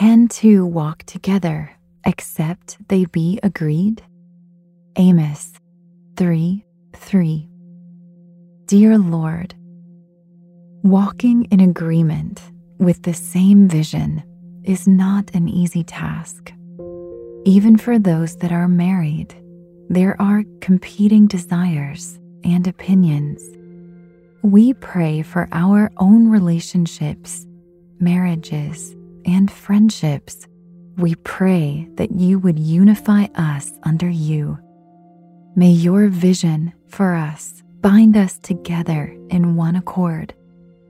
Can two walk together except they be agreed? Amos 3 3. Dear Lord, walking in agreement with the same vision is not an easy task. Even for those that are married, there are competing desires and opinions. We pray for our own relationships, marriages, and friendships. We pray that you would unify us under you. May your vision for us bind us together in one accord.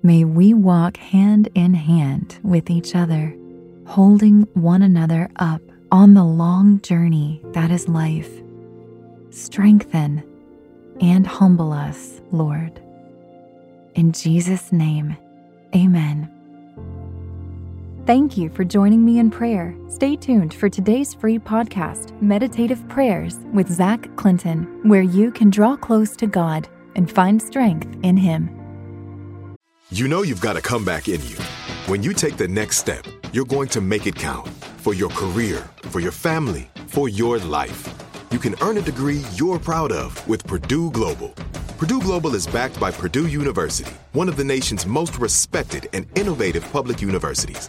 May we walk hand in hand with each other, holding one another up on the long journey that is life. Strengthen and humble us, Lord. In Jesus' name, amen. Thank you for joining me in prayer. Stay tuned for today's free podcast, Meditative Prayers with Zach Clinton, where you can draw close to God and find strength in Him. You know you've got a comeback in you. When you take the next step, you're going to make it count for your career, for your family, for your life. You can earn a degree you're proud of with Purdue Global. Purdue Global is backed by Purdue University, one of the nation's most respected and innovative public universities.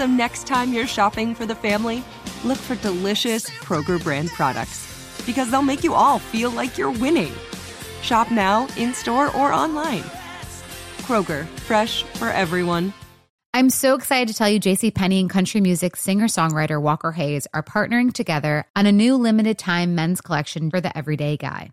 So next time you're shopping for the family, look for delicious Kroger brand products because they'll make you all feel like you're winning. Shop now, in store, or online. Kroger, fresh for everyone. I'm so excited to tell you JC Penney and country music singer-songwriter Walker Hayes are partnering together on a new limited time men's collection for the everyday guy.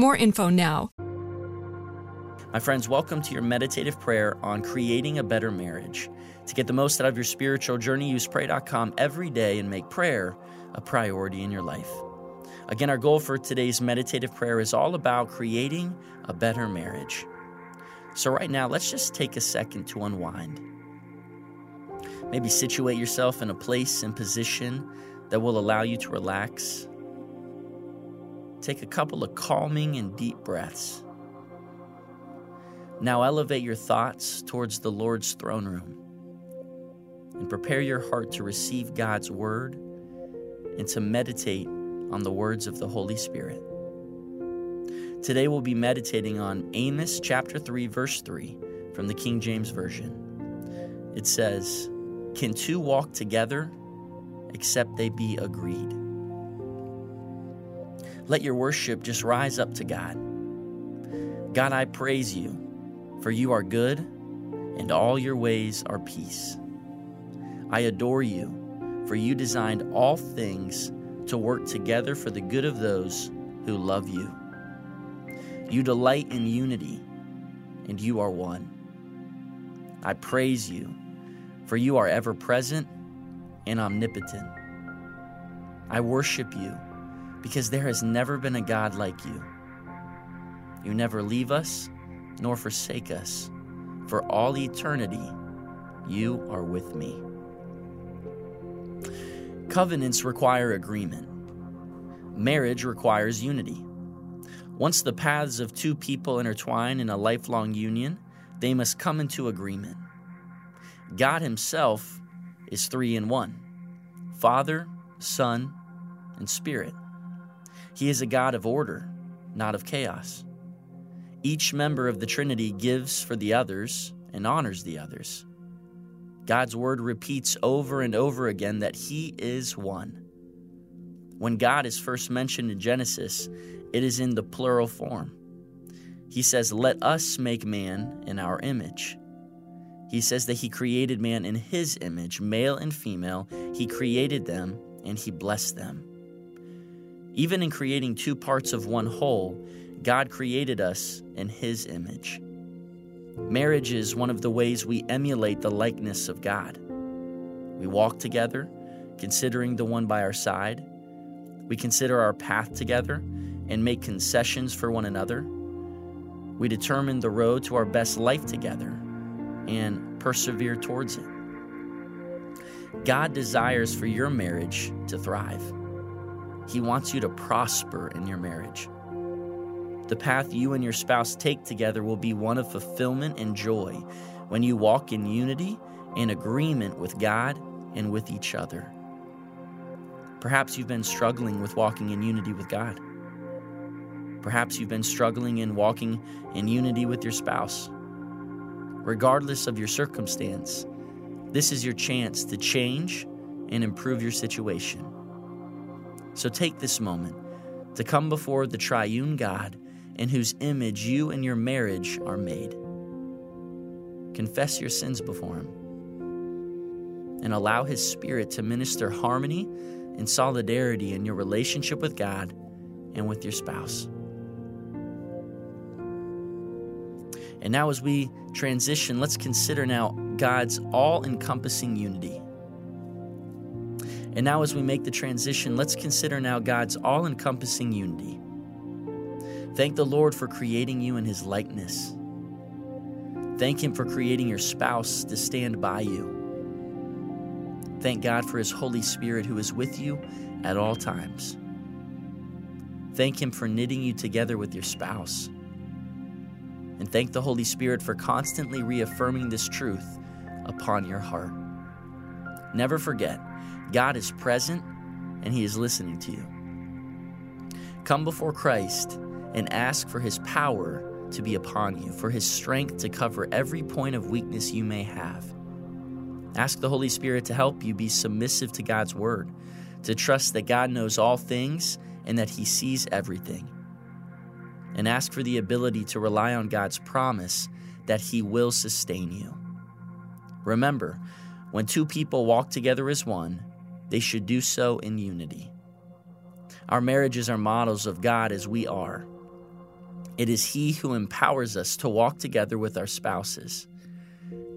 more info now. My friends, welcome to your meditative prayer on creating a better marriage. To get the most out of your spiritual journey, use pray.com every day and make prayer a priority in your life. Again, our goal for today's meditative prayer is all about creating a better marriage. So, right now, let's just take a second to unwind. Maybe situate yourself in a place and position that will allow you to relax Take a couple of calming and deep breaths. Now elevate your thoughts towards the Lord's throne room and prepare your heart to receive God's word and to meditate on the words of the Holy Spirit. Today we'll be meditating on Amos chapter 3 verse 3 from the King James version. It says, "Can two walk together except they be agreed?" Let your worship just rise up to God. God, I praise you, for you are good, and all your ways are peace. I adore you, for you designed all things to work together for the good of those who love you. You delight in unity, and you are one. I praise you, for you are ever present and omnipotent. I worship you because there has never been a God like you. You never leave us nor forsake us for all eternity you are with me. Covenants require agreement. Marriage requires unity. Once the paths of two people intertwine in a lifelong union, they must come into agreement. God Himself is three in one Father, Son, and Spirit. He is a God of order, not of chaos. Each member of the Trinity gives for the others and honors the others. God's word repeats over and over again that He is one. When God is first mentioned in Genesis, it is in the plural form. He says, Let us make man in our image. He says that He created man in His image, male and female. He created them and He blessed them. Even in creating two parts of one whole, God created us in His image. Marriage is one of the ways we emulate the likeness of God. We walk together, considering the one by our side. We consider our path together and make concessions for one another. We determine the road to our best life together and persevere towards it. God desires for your marriage to thrive. He wants you to prosper in your marriage. The path you and your spouse take together will be one of fulfillment and joy when you walk in unity and agreement with God and with each other. Perhaps you've been struggling with walking in unity with God. Perhaps you've been struggling in walking in unity with your spouse. Regardless of your circumstance, this is your chance to change and improve your situation. So take this moment to come before the triune God in whose image you and your marriage are made. Confess your sins before Him and allow His Spirit to minister harmony and solidarity in your relationship with God and with your spouse. And now, as we transition, let's consider now God's all encompassing unity. And now, as we make the transition, let's consider now God's all encompassing unity. Thank the Lord for creating you in His likeness. Thank Him for creating your spouse to stand by you. Thank God for His Holy Spirit who is with you at all times. Thank Him for knitting you together with your spouse. And thank the Holy Spirit for constantly reaffirming this truth upon your heart. Never forget, God is present and He is listening to you. Come before Christ and ask for his power to be upon you, for his strength to cover every point of weakness you may have. Ask the Holy Spirit to help you be submissive to God's word, to trust that God knows all things and that he sees everything. And ask for the ability to rely on God's promise that he will sustain you. Remember, when two people walk together as one, they should do so in unity. Our marriages are models of God as we are. It is He who empowers us to walk together with our spouses.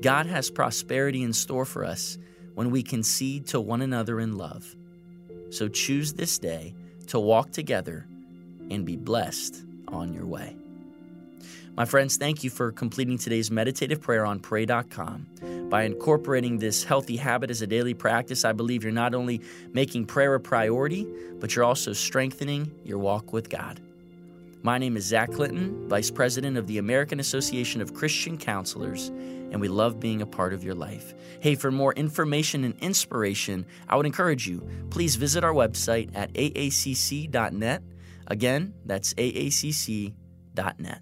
God has prosperity in store for us when we concede to one another in love. So choose this day to walk together and be blessed on your way. My friends, thank you for completing today's meditative prayer on pray.com. By incorporating this healthy habit as a daily practice, I believe you're not only making prayer a priority, but you're also strengthening your walk with God. My name is Zach Clinton, Vice President of the American Association of Christian Counselors, and we love being a part of your life. Hey, for more information and inspiration, I would encourage you, please visit our website at aacc.net. Again, that's aacc.net.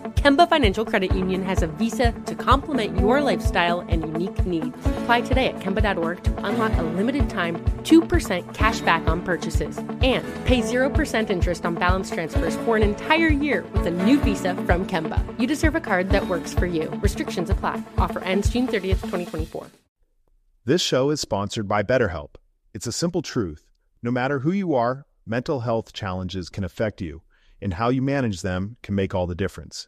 Kemba Financial Credit Union has a visa to complement your lifestyle and unique needs. Apply today at Kemba.org to unlock a limited time 2% cash back on purchases and pay 0% interest on balance transfers for an entire year with a new visa from Kemba. You deserve a card that works for you. Restrictions apply. Offer ends June 30th, 2024. This show is sponsored by BetterHelp. It's a simple truth. No matter who you are, mental health challenges can affect you, and how you manage them can make all the difference.